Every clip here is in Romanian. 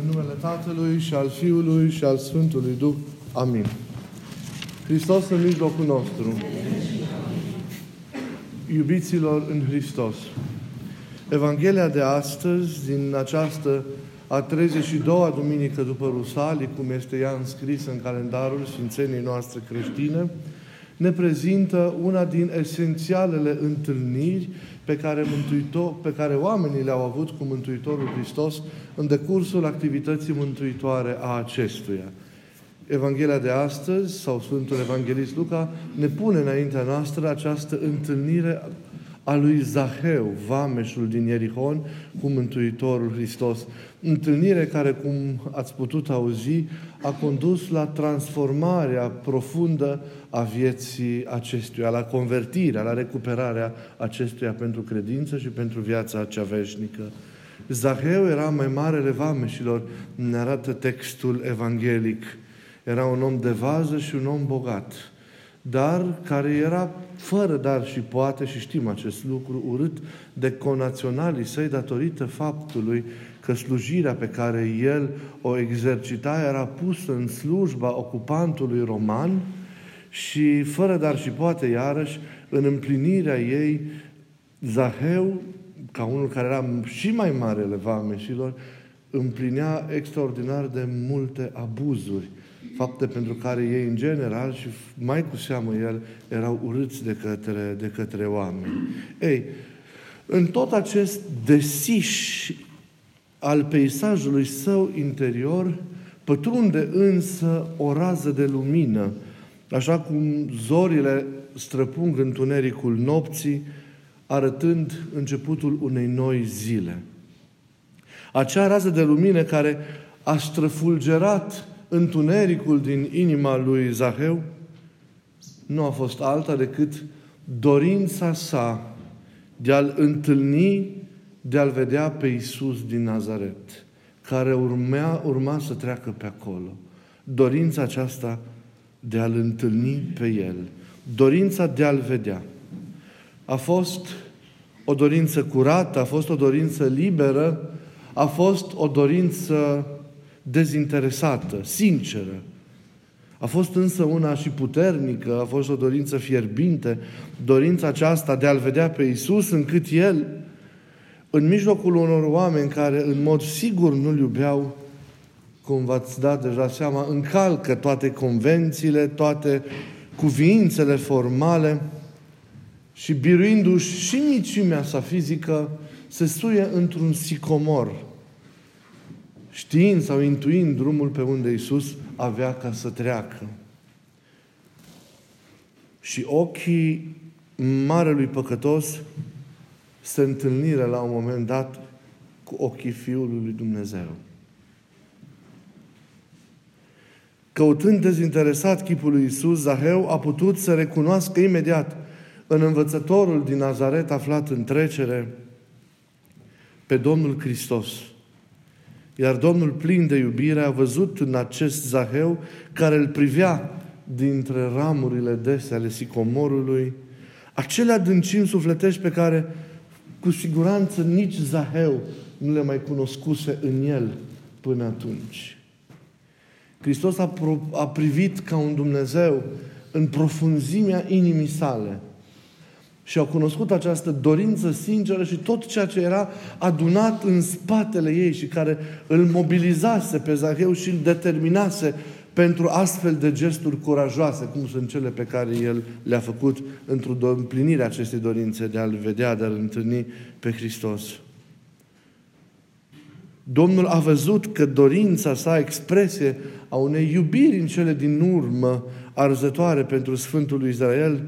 În numele Tatălui și al Fiului și al Sfântului Duh. Amin. Hristos în mijlocul nostru. Iubiților în Hristos. Evanghelia de astăzi, din această a 32-a duminică după Rusalii, cum este ea înscrisă în calendarul Sfințenii noastre creștine, ne prezintă una din esențialele întâlniri pe care, Mântuitor, pe care oamenii le-au avut cu Mântuitorul Hristos în decursul activității mântuitoare a acestuia. Evanghelia de astăzi, sau Sfântul Evanghelist Luca, ne pune înaintea noastră această întâlnire a lui Zaheu, vameșul din Ierihon, cu Mântuitorul Hristos. Întâlnire care, cum ați putut auzi, a condus la transformarea profundă a vieții acestuia, la convertirea, la recuperarea acestuia pentru credință și pentru viața cea veșnică. Zaheu era mai marele vameșilor, ne arată textul evanghelic. Era un om de vază și un om bogat dar care era fără dar și poate, și știm acest lucru, urât de conaționalii săi datorită faptului că slujirea pe care el o exercita era pusă în slujba ocupantului roman și fără dar și poate, iarăși, în împlinirea ei, Zaheu, ca unul care era și mai marele vameșilor, împlinea extraordinar de multe abuzuri fapte pentru care ei în general și mai cu seamă el erau urâți de către, de către oameni. Ei, în tot acest desiș al peisajului său interior, pătrunde însă o rază de lumină, așa cum zorile străpung întunericul nopții, arătând începutul unei noi zile. Acea rază de lumină care a străfulgerat întunericul din inima lui Zaheu nu a fost alta decât dorința sa de a-L întâlni, de a-L vedea pe Iisus din Nazaret, care urmea, urma să treacă pe acolo. Dorința aceasta de a-L întâlni pe El. Dorința de a-L vedea. A fost o dorință curată, a fost o dorință liberă, a fost o dorință dezinteresată, sinceră. A fost însă una și puternică, a fost o dorință fierbinte, dorința aceasta de a-L vedea pe Iisus, încât El, în mijlocul unor oameni care în mod sigur nu-L iubeau, cum v-ați dat deja seama, încalcă toate convențiile, toate cuvințele formale și biruindu-și și micimea sa fizică, se suie într-un sicomor știind sau intuind drumul pe unde Isus avea ca să treacă. Și ochii marelui păcătos se întâlnire la un moment dat cu ochii Fiului lui Dumnezeu. Căutând dezinteresat chipul lui Isus, Zaheu a putut să recunoască imediat în învățătorul din Nazaret aflat în trecere pe Domnul Hristos – iar Domnul plin de iubire a văzut în acest Zaheu care îl privea dintre ramurile dese ale sicomorului, acele adâncimi sufletești pe care cu siguranță nici Zaheu nu le mai cunoscuse în el până atunci. Hristos a, pro- a privit ca un Dumnezeu în profunzimea inimii sale – și au cunoscut această dorință sinceră și tot ceea ce era adunat în spatele ei și care îl mobilizase pe Zaheu și îl determinase pentru astfel de gesturi curajoase, cum sunt cele pe care el le-a făcut într-o împlinire acestei dorințe de a-L vedea, de a-L întâlni pe Hristos. Domnul a văzut că dorința sa, expresie a unei iubiri în cele din urmă arzătoare pentru Sfântul lui Israel,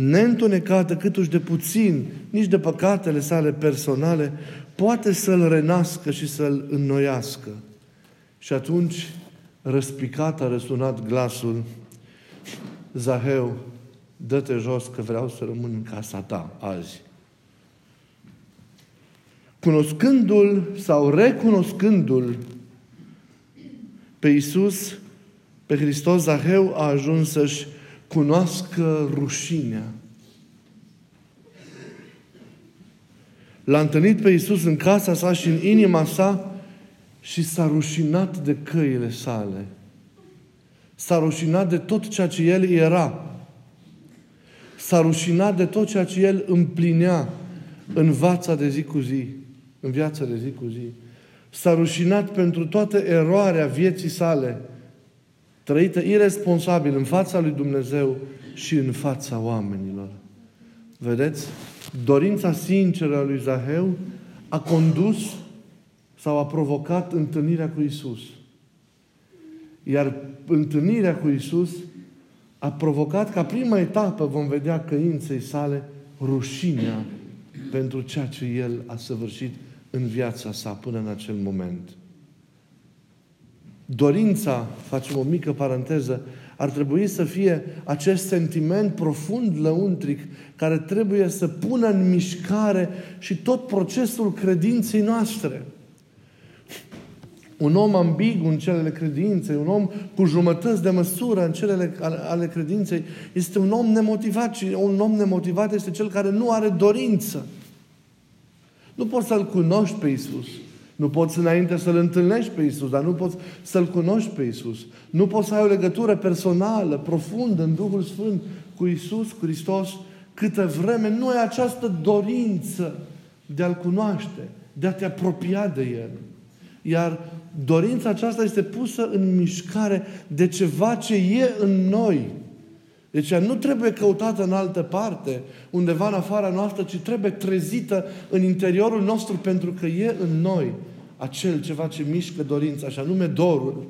neîntunecată câtuși de puțin, nici de păcatele sale personale, poate să-l renască și să-l înnoiască. Și atunci, răspicat a răsunat glasul, Zaheu, dă-te jos că vreau să rămân în casa ta azi. Cunoscându-l sau recunoscându-l pe Iisus, pe Hristos, Zaheu a ajuns să-și cunoască rușinea. L-a întâlnit pe Iisus în casa sa și în inima sa și s-a rușinat de căile sale. S-a rușinat de tot ceea ce el era. S-a rușinat de tot ceea ce el împlinea în viața de zi cu zi. În viața de zi cu zi. S-a rușinat pentru toată eroarea vieții sale, trăită irresponsabil în fața lui Dumnezeu și în fața oamenilor. Vedeți? Dorința sinceră a lui Zaheu a condus sau a provocat întâlnirea cu Isus. Iar întâlnirea cu Isus a provocat ca prima etapă, vom vedea căinței sale, rușinea pentru ceea ce El a săvârșit în viața sa până în acel moment. Dorința, facem o mică paranteză, ar trebui să fie acest sentiment profund lăuntric care trebuie să pună în mișcare și tot procesul credinței noastre. Un om ambigu în celele credinței, un om cu jumătăți de măsură în celele ale credinței, este un om nemotivat și un om nemotivat este cel care nu are dorință. Nu poți să-L cunoști pe Isus. Nu poți înainte să-L întâlnești pe Isus, dar nu poți să-L cunoști pe Isus. Nu poți să ai o legătură personală, profundă, în Duhul Sfânt cu Isus Hristos, câtă vreme nu ai această dorință de a-L cunoaște, de a te apropia de El. Iar dorința aceasta este pusă în mișcare de ceva ce e în noi. Deci nu trebuie căutată în altă parte, undeva în afara noastră, ci trebuie trezită în interiorul nostru pentru că e în noi acel ceva ce mișcă dorința, așa nume dorul.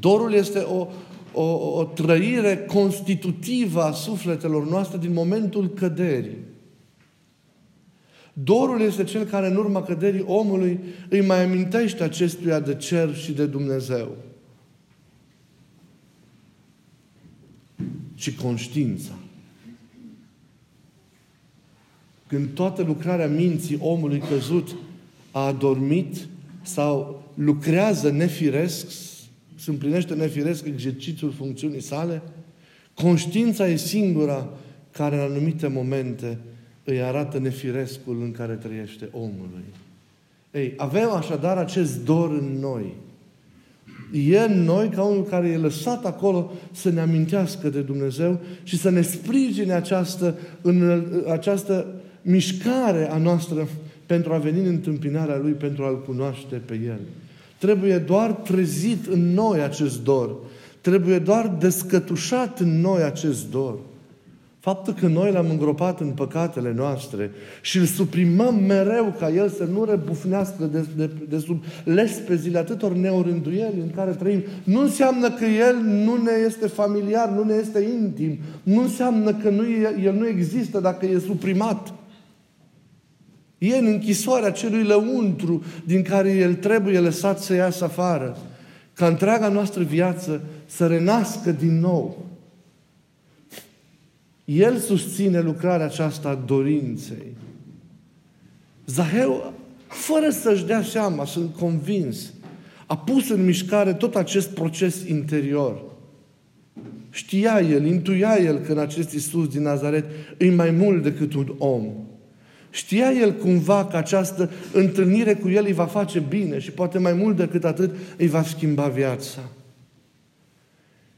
Dorul este o, o, o trăire constitutivă a sufletelor noastre din momentul căderii. Dorul este cel care în urma căderii omului îi mai amintește acestuia de cer și de Dumnezeu. Și conștiința. Când toată lucrarea minții omului căzut a adormit sau lucrează nefiresc, se împlinește nefiresc exercițiul funcțiunii sale, conștiința e singura care în anumite momente îi arată nefirescul în care trăiește omului. Ei, avem așadar acest dor în noi. E în noi ca unul care e lăsat acolo să ne amintească de Dumnezeu și să ne sprijine această, în această mișcare a noastră pentru a veni în întâmpinarea Lui, pentru a-L cunoaște pe El. Trebuie doar trezit în noi acest dor. Trebuie doar descătușat în noi acest dor. Faptul că noi l-am îngropat în păcatele noastre și îl suprimăm mereu ca el să nu rebufnească de, de, de sub lespezile atâtor neorânduieli în care trăim, nu înseamnă că el nu ne este familiar, nu ne este intim, nu înseamnă că nu, el nu există dacă e suprimat. E în închisoarea celui lăuntru din care el trebuie lăsat să iasă afară. Ca întreaga noastră viață să renască din nou. El susține lucrarea aceasta a dorinței. Zaheu, fără să-și dea seama, sunt convins, a pus în mișcare tot acest proces interior. Știa el, intuia el că în acest Iisus din Nazaret e mai mult decât un om. Știa el cumva că această întâlnire cu el îi va face bine și poate mai mult decât atât îi va schimba viața.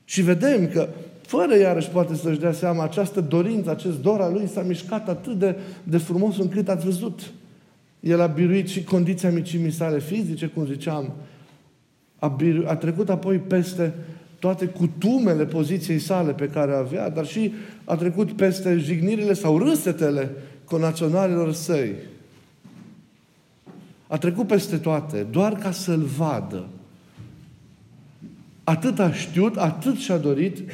Și vedem că fără iarăși poate să-și dea seama, această dorință, acest dor al lui s-a mișcat atât de, de frumos încât ați văzut. El a biruit și condiția micimii sale fizice, cum ziceam. A, biru, a trecut apoi peste toate cutumele poziției sale pe care avea, dar și a trecut peste jignirile sau râsetele conaționalilor săi. A trecut peste toate, doar ca să-L vadă. Atât a știut, atât și-a dorit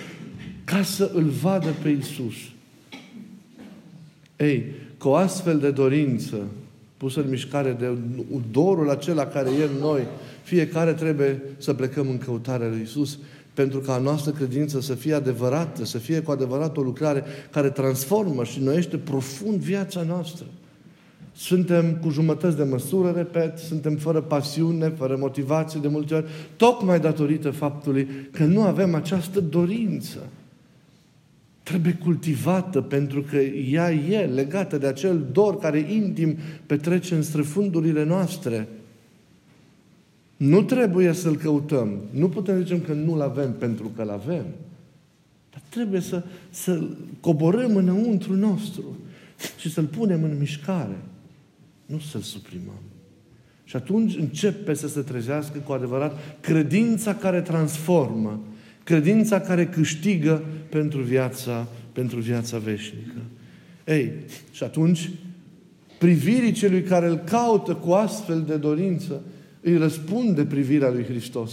ca să îl vadă pe Isus. Ei, cu o astfel de dorință pusă în mișcare de dorul acela care e în noi, fiecare trebuie să plecăm în căutarea lui Isus pentru ca a noastră credință să fie adevărată, să fie cu adevărat o lucrare care transformă și noiește profund viața noastră. Suntem cu jumătăți de măsură, repet, suntem fără pasiune, fără motivație de multe ori, tocmai datorită faptului că nu avem această dorință. Trebuie cultivată pentru că ea e legată de acel dor care intim petrece în străfundurile noastre. Nu trebuie să-l căutăm. Nu putem zicem că nu-l avem pentru că-l avem. Dar trebuie să, să coborâm înăuntru nostru și să-l punem în mișcare. Nu să-l suprimăm. Și atunci începe să se trezească cu adevărat credința care transformă, credința care câștigă pentru viața, pentru viața veșnică. Ei, și atunci privirii celui care îl caută cu astfel de dorință, îi răspunde privirea lui Hristos.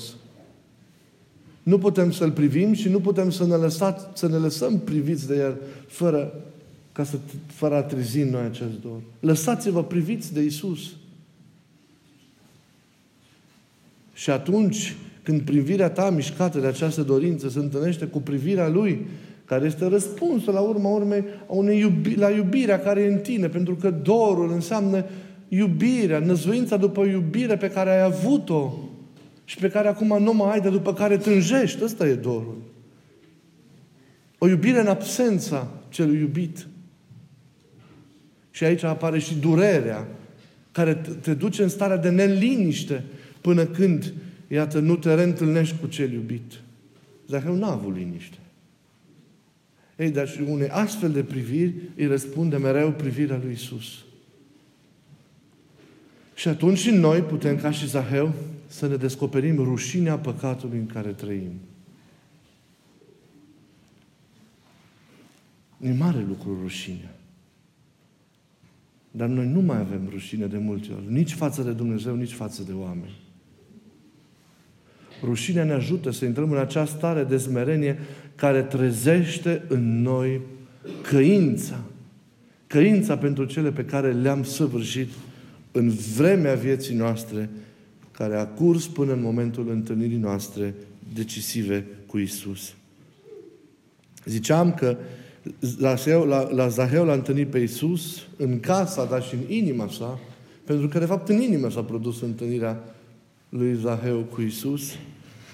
Nu putem să-L privim și nu putem să ne, lăsat, să ne lăsăm priviți de El fără, ca să, fără a trezi în noi acest dor. Lăsați-vă priviți de Isus. Și atunci, când privirea ta mișcată de această dorință se întâlnește cu privirea Lui, care este răspunsul la urma urmei a unei iubi, la iubirea care e în tine, pentru că dorul înseamnă iubirea, năzuința după iubire pe care ai avut-o și pe care acum nu mai ai, de după care tânjești. Ăsta e dorul. O iubire în absența celui iubit. Și aici apare și durerea, care te duce în starea de neliniște până când, iată, nu te reîntâlnești cu cel iubit. Zaheu n-a avut liniște. Ei, dar și unei astfel de priviri îi răspunde mereu privirea lui Isus. Și atunci și noi putem, ca și Zaheu, să ne descoperim rușinea păcatului în care trăim. E mare lucru rușinea. Dar noi nu mai avem rușine de multe ori, nici față de Dumnezeu, nici față de oameni. Rușinea ne ajută să intrăm în această stare de smerenie care trezește în noi căința. Căința pentru cele pe care le-am săvârșit în vremea vieții noastre, care a curs până în momentul întâlnirii noastre decisive cu Isus. Ziceam că la, la, la Zaheu l-a întâlnit pe Isus în casa, dar și în inima sa, pentru că, de fapt, în inimă s-a produs întâlnirea lui Zaheu cu Isus.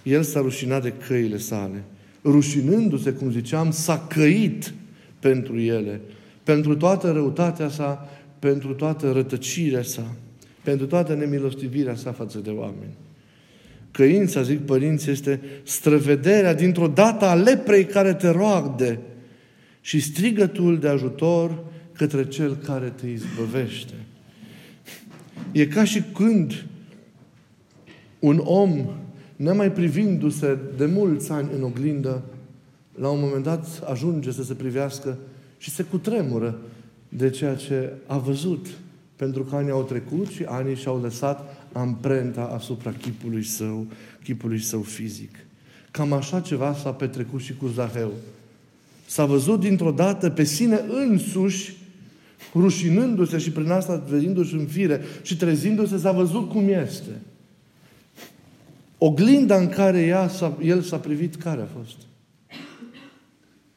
El s-a rușinat de căile sale. Rușinându-se, cum ziceam, s-a căit pentru ele, pentru toată răutatea sa, pentru toată rătăcirea sa, pentru toată nemilostivirea sa față de oameni. Căința, zic părinți, este străvederea dintr-o dată a leprei care te roagde și strigătul de ajutor către Cel care te izbăvește. E ca și când un om, nemai privindu-se de mulți ani în oglindă, la un moment dat ajunge să se privească și se cutremură de ceea ce a văzut. Pentru că anii au trecut și anii și-au lăsat amprenta asupra chipului său, chipului său fizic. Cam așa ceva s-a petrecut și cu Zaheu. S-a văzut dintr-o dată pe sine însuși, rușinându-se și prin asta vedindu-și în fire și trezindu-se, s-a văzut cum este. Oglinda în care ea s-a, el s-a privit, care a fost?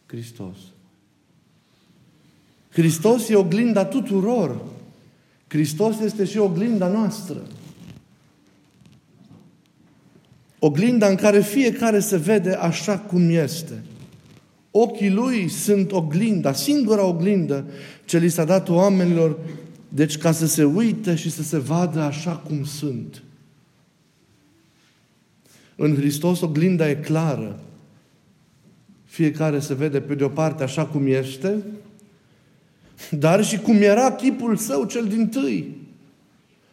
Hristos. Hristos e oglinda tuturor. Hristos este și oglinda noastră. Oglinda în care fiecare se vede așa cum este. Ochii lui sunt oglinda, singura oglindă ce li s-a dat oamenilor, deci ca să se uite și să se vadă așa cum sunt. În Hristos oglinda e clară. Fiecare se vede pe de o parte așa cum este, dar și cum era chipul său cel din tâi.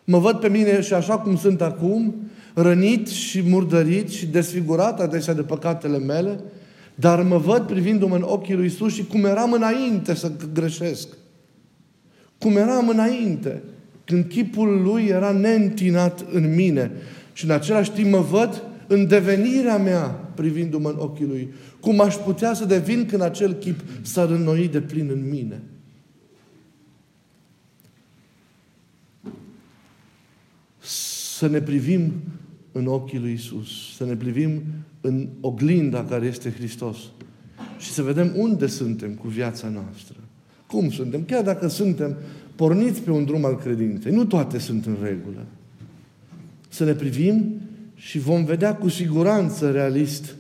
Mă văd pe mine și așa cum sunt acum, rănit și murdărit și desfigurat adesea de păcatele mele, dar mă văd privindu-mă în ochii lui Isus și cum eram înainte să greșesc. Cum eram înainte, când chipul lui era neîntinat în mine. Și în același timp mă văd în devenirea mea privindu-mă în ochii lui. Cum aș putea să devin când acel chip s-ar înnoi de plin în mine. Să ne privim în ochii lui Isus, să ne privim în oglinda care este Hristos și să vedem unde suntem cu viața noastră. Cum suntem? Chiar dacă suntem porniți pe un drum al credinței, nu toate sunt în regulă. Să ne privim și vom vedea cu siguranță realist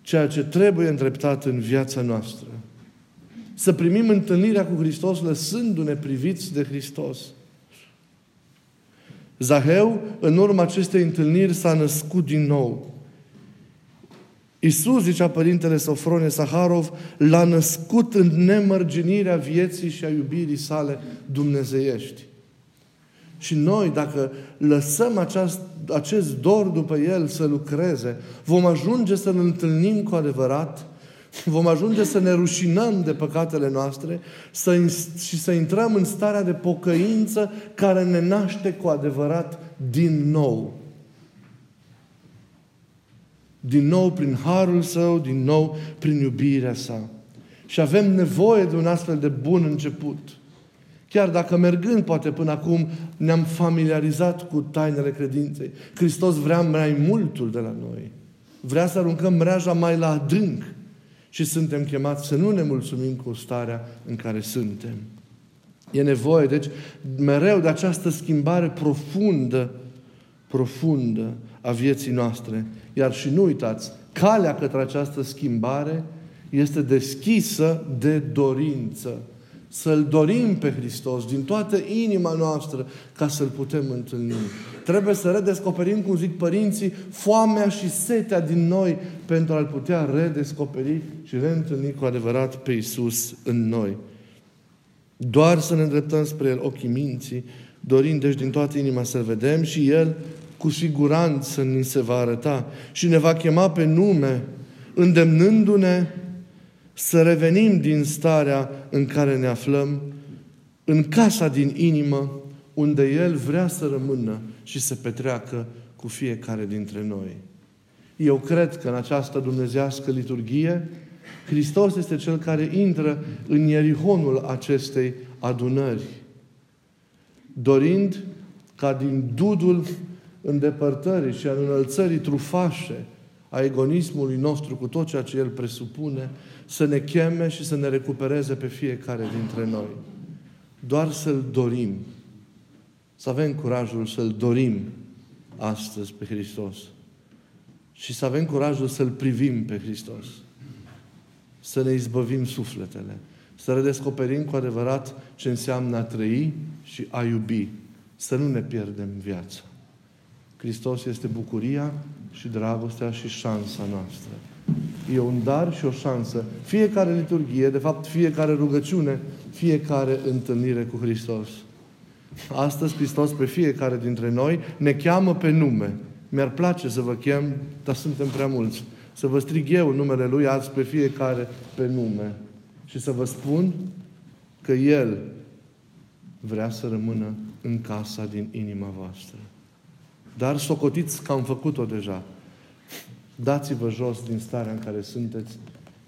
ceea ce trebuie îndreptat în viața noastră. să primim întâlnirea cu Hristos lăsându-ne priviți de Hristos. Zaheu, în urma acestei întâlniri, s-a născut din nou. Iisus, zicea Părintele Sofronie Saharov, l-a născut în nemărginirea vieții și a iubirii sale dumnezeiești. Și noi, dacă lăsăm aceast, acest dor după El să lucreze, vom ajunge să-L întâlnim cu adevărat, vom ajunge să ne rușinăm de păcatele noastre să, și să intrăm în starea de pocăință care ne naște cu adevărat din nou. Din nou prin harul Său, din nou prin iubirea Sa. Și avem nevoie de un astfel de bun început. Chiar dacă mergând, poate până acum, ne-am familiarizat cu tainele credinței. Hristos vrea mai multul de la noi. Vrea să aruncăm mreaja mai la adânc. Și suntem chemați să nu ne mulțumim cu starea în care suntem. E nevoie, deci, mereu de această schimbare profundă, profundă a vieții noastre. Iar și nu uitați, calea către această schimbare este deschisă de dorință să-L dorim pe Hristos din toată inima noastră ca să-L putem întâlni. Trebuie să redescoperim, cum zic părinții, foamea și setea din noi pentru a-L putea redescoperi și reîntâlni cu adevărat pe Isus în noi. Doar să ne îndreptăm spre El ochii minții, dorind deci din toată inima să-L vedem și El cu siguranță ni se va arăta și ne va chema pe nume, îndemnându-ne să revenim din starea în care ne aflăm în casa din inimă, unde El vrea să rămână și să petreacă cu fiecare dintre noi. Eu cred că în această dumnezească liturghie, Hristos este Cel care intră în ierihonul acestei adunări, dorind ca din dudul îndepărtării și al înălțării trufașe a egonismului nostru cu tot ceea ce el presupune, să ne cheme și să ne recupereze pe fiecare dintre noi. Doar să-L dorim. Să avem curajul să-L dorim astăzi pe Hristos. Și să avem curajul să-L privim pe Hristos. Să ne izbăvim sufletele. Să redescoperim cu adevărat ce înseamnă a trăi și a iubi. Să nu ne pierdem viața. Hristos este bucuria și dragostea și șansa noastră. E un dar și o șansă. Fiecare liturghie, de fapt fiecare rugăciune, fiecare întâlnire cu Hristos. Astăzi Hristos pe fiecare dintre noi ne cheamă pe nume. Mi-ar place să vă chem, dar suntem prea mulți. Să vă strig eu numele Lui azi pe fiecare pe nume. Și să vă spun că El vrea să rămână în casa din inima voastră. Dar socotiți că am făcut-o deja. Dați-vă jos din starea în care sunteți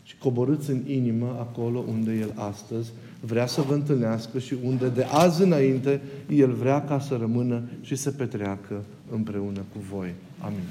și coborâți în inimă acolo unde El astăzi vrea să vă întâlnească și unde de azi înainte El vrea ca să rămână și să petreacă împreună cu voi. Amin.